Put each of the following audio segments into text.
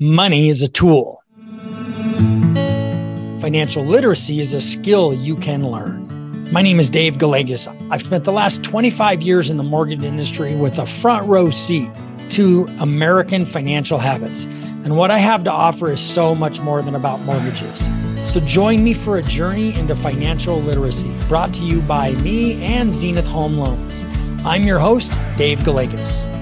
Money is a tool. Financial literacy is a skill you can learn. My name is Dave Gallegos. I've spent the last 25 years in the mortgage industry with a front row seat to American financial habits. And what I have to offer is so much more than about mortgages. So join me for a journey into financial literacy brought to you by me and Zenith Home Loans. I'm your host, Dave Gallegos.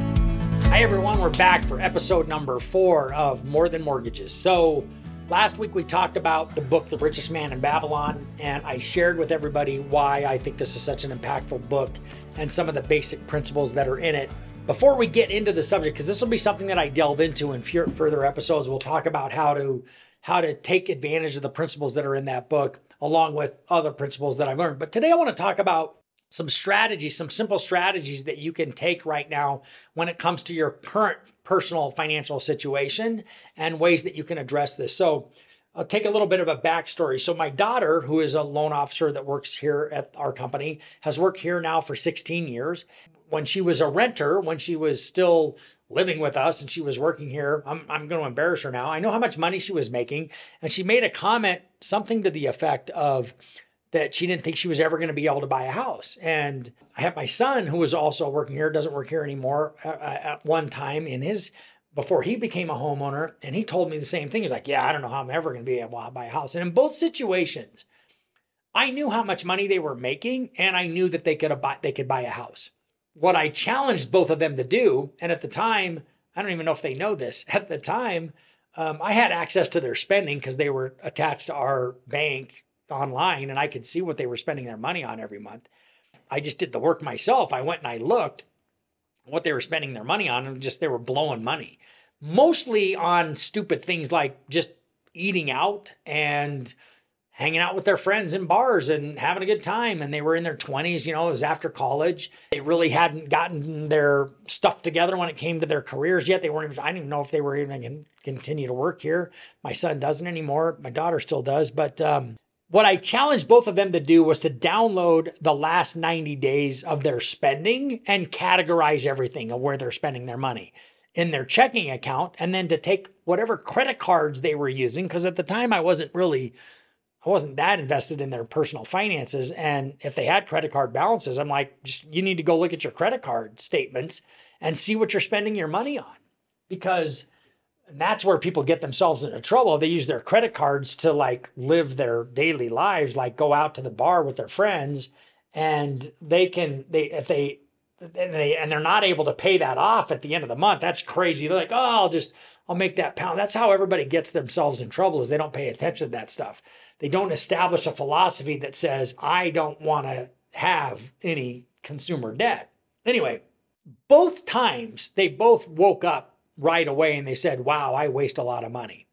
Hi, everyone. We're back for episode number four of More Than Mortgages. So, last week we talked about the book, The Richest Man in Babylon, and I shared with everybody why I think this is such an impactful book and some of the basic principles that are in it. Before we get into the subject, because this will be something that I delve into in further episodes, we'll talk about how to how to take advantage of the principles that are in that book, along with other principles that I've learned. But today I want to talk about some strategies, some simple strategies that you can take right now when it comes to your current personal financial situation and ways that you can address this. So, I'll take a little bit of a backstory. So, my daughter, who is a loan officer that works here at our company, has worked here now for 16 years. When she was a renter, when she was still living with us and she was working here, I'm, I'm going to embarrass her now. I know how much money she was making. And she made a comment, something to the effect of, that she didn't think she was ever going to be able to buy a house. And I have my son, who was also working here, doesn't work here anymore, uh, uh, at one time in his before he became a homeowner, and he told me the same thing. He's like, "Yeah, I don't know how I'm ever going to be able to buy a house." And in both situations, I knew how much money they were making, and I knew that they could buy they could buy a house. What I challenged both of them to do, and at the time, I don't even know if they know this. At the time, um, I had access to their spending because they were attached to our bank online and I could see what they were spending their money on every month. I just did the work myself. I went and I looked what they were spending their money on and just they were blowing money. Mostly on stupid things like just eating out and hanging out with their friends in bars and having a good time. And they were in their 20s, you know, it was after college. They really hadn't gotten their stuff together when it came to their careers yet. They weren't even, I didn't know if they were even going to continue to work here. My son doesn't anymore. My daughter still does. But um, what I challenged both of them to do was to download the last 90 days of their spending and categorize everything of where they're spending their money in their checking account and then to take whatever credit cards they were using because at the time I wasn't really I wasn't that invested in their personal finances and if they had credit card balances I'm like you need to go look at your credit card statements and see what you're spending your money on. Because and that's where people get themselves into trouble. They use their credit cards to like live their daily lives, like go out to the bar with their friends, and they can they if they and they and they're not able to pay that off at the end of the month. That's crazy. They're like, oh, I'll just I'll make that pound. That's how everybody gets themselves in trouble is they don't pay attention to that stuff. They don't establish a philosophy that says I don't want to have any consumer debt. Anyway, both times they both woke up right away and they said, wow, I waste a lot of money.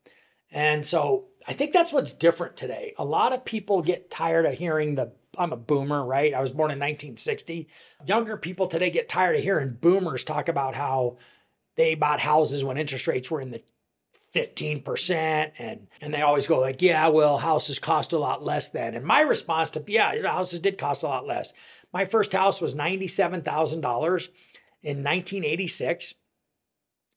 And so I think that's what's different today. A lot of people get tired of hearing the I'm a boomer, right? I was born in 1960. Younger people today get tired of hearing boomers talk about how they bought houses when interest rates were in the 15% and and they always go like, "Yeah, well, houses cost a lot less then." And my response to, "Yeah, houses did cost a lot less." My first house was $97,000 in 1986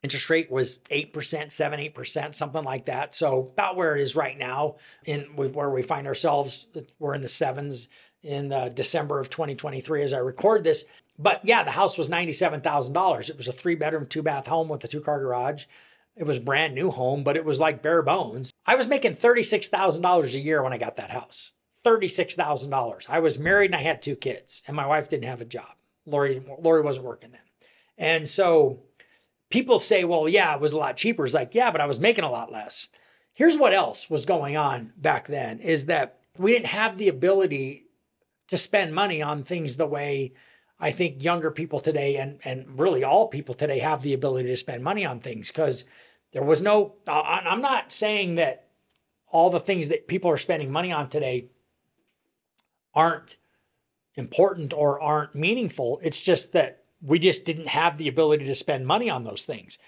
interest rate was 8%, 7, 8%, something like that. So about where it is right now in where we find ourselves, we're in the sevens in uh, December of 2023 as I record this. But yeah, the house was $97,000. It was a three bedroom, two bath home with a two car garage. It was brand new home, but it was like bare bones. I was making $36,000 a year when I got that house. $36,000. I was married and I had two kids and my wife didn't have a job. Lori, Lori wasn't working then. And so people say, well, yeah, it was a lot cheaper. It's like, yeah, but I was making a lot less. Here's what else was going on back then is that we didn't have the ability to spend money on things the way I think younger people today and and really all people today have the ability to spend money on things because there was no I'm not saying that all the things that people are spending money on today aren't important or aren't meaningful. It's just that we just didn't have the ability to spend money on those things.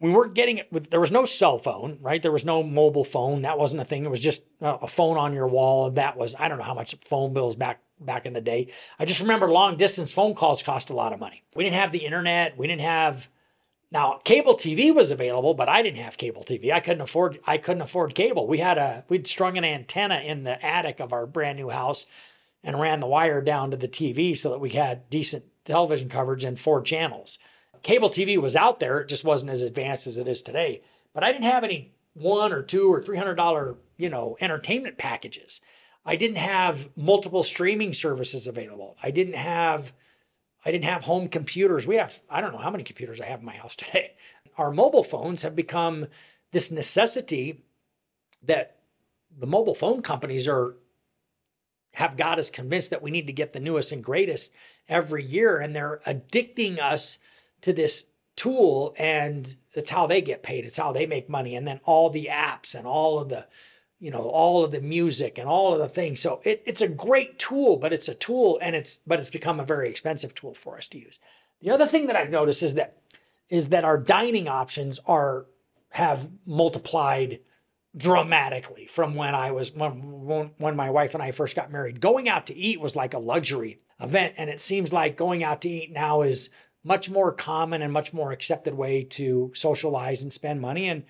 We weren't getting it with, there was no cell phone, right? There was no mobile phone. That wasn't a thing. It was just uh, a phone on your wall. And that was, I don't know how much phone bills back back in the day. I just remember long distance phone calls cost a lot of money. We didn't have the internet. We didn't have Now, cable TV was available, but I didn't have cable TV. I couldn't afford I couldn't afford cable. We had a we'd strung an antenna in the attic of our brand new house and ran the wire down to the TV so that we had decent television coverage and four channels. Cable TV was out there, it just wasn't as advanced as it is today. But I didn't have any one or two or three hundred dollar, you know, entertainment packages. I didn't have multiple streaming services available. I didn't have I didn't have home computers. We have, I don't know how many computers I have in my house today. Our mobile phones have become this necessity that the mobile phone companies are have got us convinced that we need to get the newest and greatest every year and they're addicting us to this tool and it's how they get paid it's how they make money and then all the apps and all of the you know all of the music and all of the things. So it, it's a great tool but it's a tool and it's but it's become a very expensive tool for us to use. The other thing that i've noticed is that is that our dining options are have multiplied dramatically from when i was when when when my wife and i first got married going out to eat was like a luxury event and it seems like going out to eat now is much more common and much more accepted way to socialize and spend money and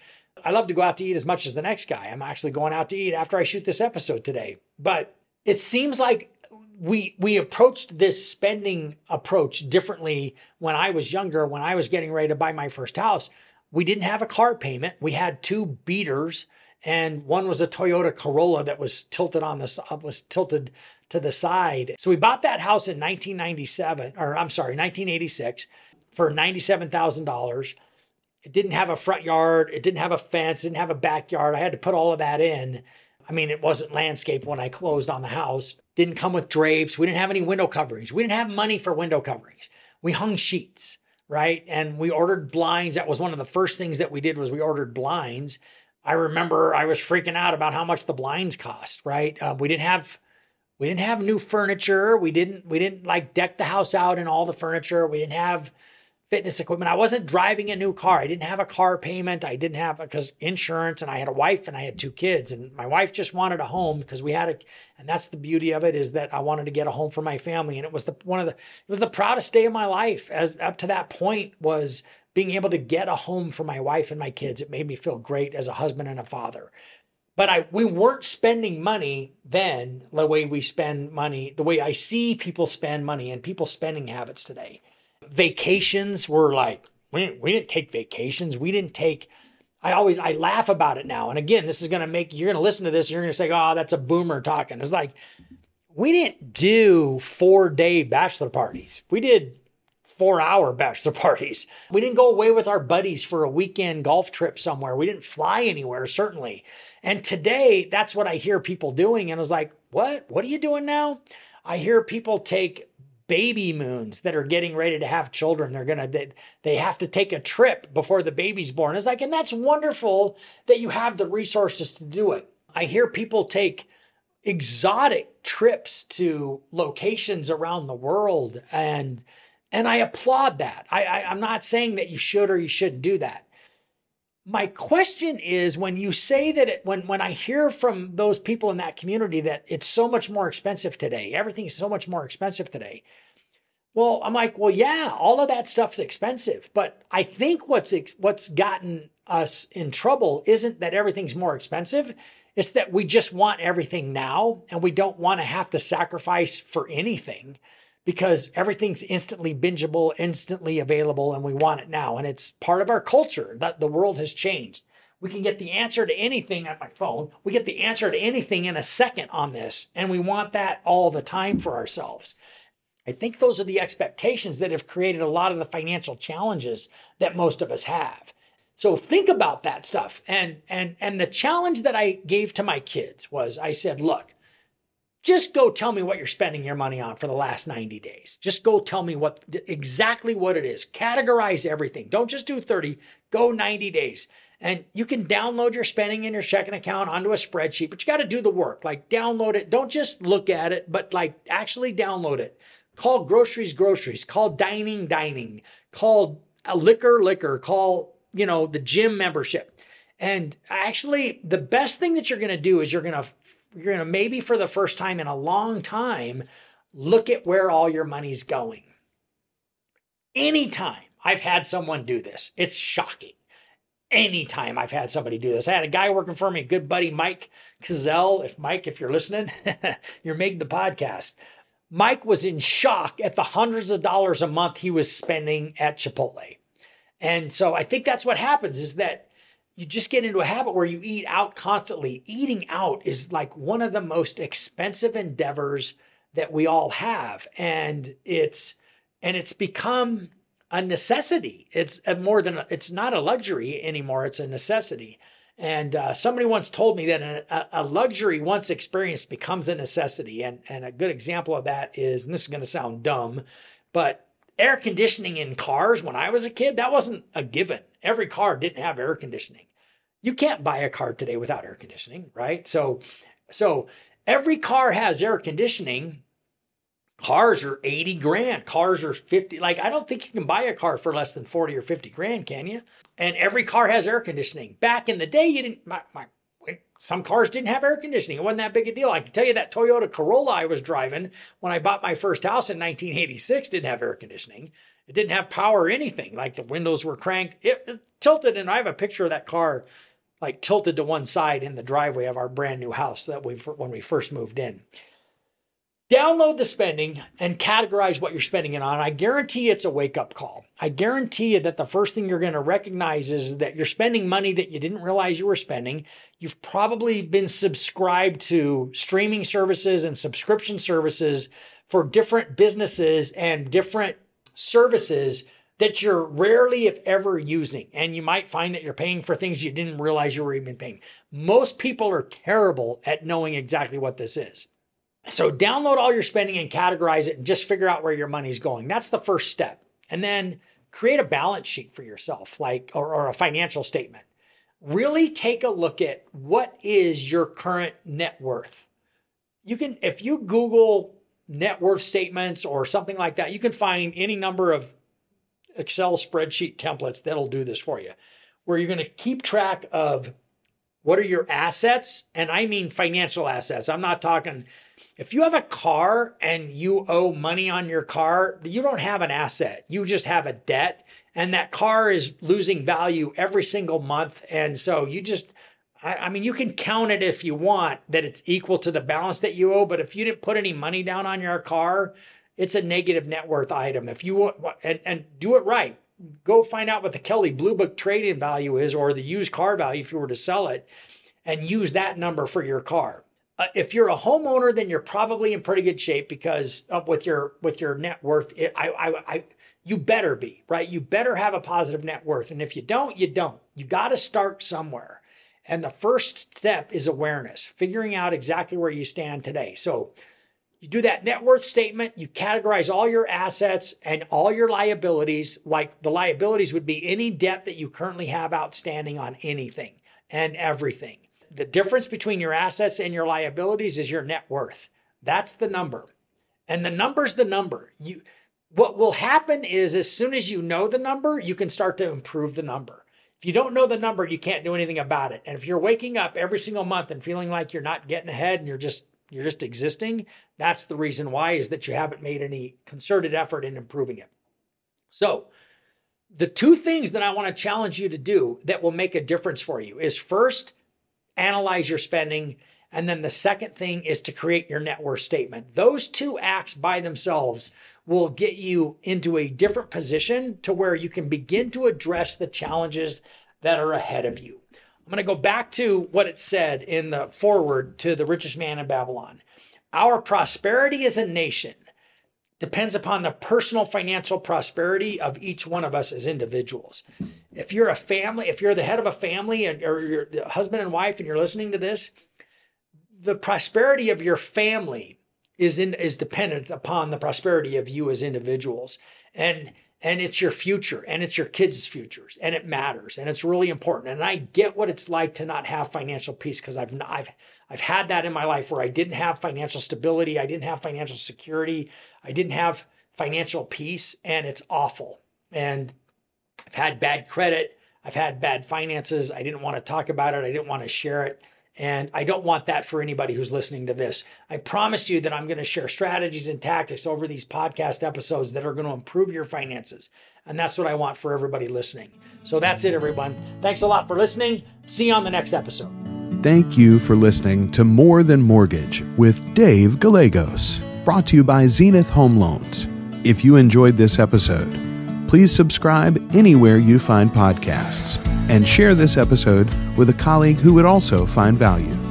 I love to go out to eat as much as the next guy. I'm actually going out to eat after I shoot this episode today. But it seems like we we approached this spending approach differently when I was younger, when I was getting ready to buy my first house. We didn't have a car payment. We had two beaters and one was a Toyota Corolla that was tilted on the uh, was tilted to the side. So we bought that house in 1997 or I'm sorry, 1986 for $97,000 it didn't have a front yard. It didn't have a fence. Didn't have a backyard. I had to put all of that in. I mean, it wasn't landscape when I closed on the house. Didn't come with drapes. We didn't have any window coverings. We didn't have money for window coverings. We hung sheets, right? And we ordered blinds. That was one of the first things that we did was we ordered blinds. I remember I was freaking out about how much the blinds cost, right? Uh, we didn't have we didn't have new furniture. We didn't we didn't like deck the house out in all the furniture. We didn't have fitness equipment. I wasn't driving a new car. I didn't have a car payment. I didn't have because insurance and I had a wife and I had two kids and my wife just wanted a home because we had a and that's the beauty of it is that I wanted to get a home for my family and it was the one of the it was the proudest day of my life as up to that point was being able to get a home for my wife and my kids. It made me feel great as a husband and a father. But I we weren't spending money then the way we spend money, the way I see people spend money and people spending habits today vacations were like we, we didn't take vacations. We didn't take I always I laugh about it now. And again, this is going to make you're going to listen to this. You're going to say, "Oh, that's a boomer talking." It's like we didn't do four day bachelor parties. We did four hour bachelor parties. We didn't go away with our buddies for a weekend golf trip somewhere. We didn't fly anywhere, certainly. And today, that's what I hear people doing. And I was like, what? What are you doing now? I hear people take baby moons that are getting ready to have children. They're gonna they, they have to take a trip before the baby's born. It's like, and that's wonderful that you have the resources to do it. I hear people take exotic trips to locations around the world and and I applaud that. I, I I'm not saying that you should or you shouldn't do that my question is when you say that it, when when I hear from those people in that community that it's so much more expensive today, everything is so much more expensive today. Well, I'm like, well, yeah, all of that stuff's expensive, but I think what's what's gotten us in trouble isn't that everything's more expensive. It's that we just want everything now and we don't want to have to sacrifice for anything because everything's instantly bingeable, instantly available, and we want it now. And it's part of our culture that the world has changed. We can get the answer to anything at my phone. We get the answer to anything in a second on this, and we want that all the time for ourselves. I think those are the expectations that have created a lot of the financial challenges that most of us have. So think about that stuff. And and and the challenge that I gave to my kids was I said, look, just go tell me what you're spending your money on for the last 90 days. Just go tell me what exactly what it is. Categorize everything. Don't just do 30, go 90 days. And you can download your spending in your checking account onto a spreadsheet, but you got to do the work. Like download it. Don't just look at it, but like actually download it. Call groceries groceries, call dining dining, call a liquor liquor, call, you know, the gym membership. And actually the best thing that you're going to do is you're going to you're going to maybe for the first time in a long time look at where all your money's going. Anytime I've had someone do this. It's shocking. Anytime I've had somebody do this, I had a guy working for me, good buddy, Mike Cazell. If Mike, if you're listening, you're making the podcast. Mike was in shock at the hundreds of dollars a month he was spending at Chipotle. And so I think that's what happens is that you just get into a habit where you eat out constantly. Eating out is like one of the most expensive endeavors that we all have. And it's and it's become a necessity. It's more than a, it's not a luxury anymore. It's a necessity. And uh, somebody once told me that a, a, luxury once experienced becomes a necessity. And and a good example of that is, and this is going to sound dumb, but air conditioning in cars when I was a kid that wasn't a given. Every car didn't have air conditioning. You can't buy a car today without air conditioning, right? So so every car has air conditioning Cars are 80 grand. Cars are 50. Like, I don't think you can buy a car for less than 40 or 50 grand, can you? And every car has air conditioning. Back in the day, you didn't, my, my, some cars didn't have air conditioning. It wasn't that big a deal. I can tell you that Toyota Corolla I was driving when I bought my first house in 1986 didn't have air conditioning. It didn't have power or anything. Like the windows were cranked. It, it tilted, and I have a picture of that car like tilted to one side in the driveway of our brand new house that we when we first moved in download the spending and categorize what you're spending it on. I guarantee it's a wake up call. I guarantee you that the first thing you're going to recognize is that you're spending money that you didn't realize you were spending. You've probably been subscribed to streaming services and subscription services for different businesses and different services that you're rarely, if ever, using. And you might find that you're paying for things you didn't realize you were even paying. Most people are terrible at knowing exactly what this is. So download all your spending and categorize it and just figure out where your money's going. That's the first step. And then create a balance sheet for yourself, like or, or a financial statement. Really take a look at what is your current net worth. You can, if you Google net worth statements or something like that, you can find any number of Excel spreadsheet templates that'll do this for you, where you're going to keep track of what are your assets? And I mean financial assets. I'm not talking if you have a car and you owe money on your car, you don't have an asset. You just have a debt. And that car is losing value every single month. And so you just, I, I mean, you can count it if you want that it's equal to the balance that you owe. But if you didn't put any money down on your car, it's a negative net worth item. If you want, and, and do it right, go find out what the Kelley Blue Book trading value is or the used car value if you were to sell it and use that number for your car. Uh, if you're a homeowner, then you're probably in pretty good shape because uh, with your with your net worth, it, I, I, I, you better be right. You better have a positive net worth, and if you don't, you don't. You got to start somewhere. And the first step is awareness, figuring out exactly where you stand today. So you do that net worth statement, you categorize all your assets and all your liabilities. Like the liabilities would be any debt that you currently have outstanding on anything and everything. The difference between your assets and your liabilities is your net worth. That's the number. And the number's the number. You what will happen is as soon as you know the number, you can start to improve the number. If you don't know the number, you can't do anything about it. And if you're waking up every single month and feeling like you're not getting ahead and you're just you're just existing, that's the reason why is that you haven't made any concerted effort in improving it. So, the two things that I want to challenge you to do that will make a difference for you is first, analyze your spending. And then the second thing is to create your net worth statement. Those two acts by themselves will get you into a different position to where you can begin to address the challenges that are ahead of you. I'm going to go back to what it said in the foreword to the richest man in Babylon. Our prosperity as a nation depends upon the personal financial prosperity of each one of us as individuals. If you're a family, if you're the head of a family and or you're the husband and wife and you're listening to this, the prosperity of your family is in is dependent upon the prosperity of you as individuals. And and it's your future and it's your kids' futures and it matters and it's really important. And i get what it's like to not have financial peace because i've i've i've had that in my life where i didn't have financial stability i didn't have financial security i didn't have financial peace and it's awful. And i've had bad credit i've had bad finances i didn't want to talk about it i didn't want to share it And I don't want that for anybody who's listening to this. I promised you that I'm going to share strategies and tactics over these podcast episodes that are going to improve your finances. And that's what I want for everybody listening. So that's it, everyone. Thanks a lot for listening. See you on the next episode. Thank you for listening to More Than Mortgage with Dave Gallegos, brought to you by Zenith Home Loans. If you enjoyed this episode, please subscribe anywhere you find podcasts and share this episode with a colleague who would also find value.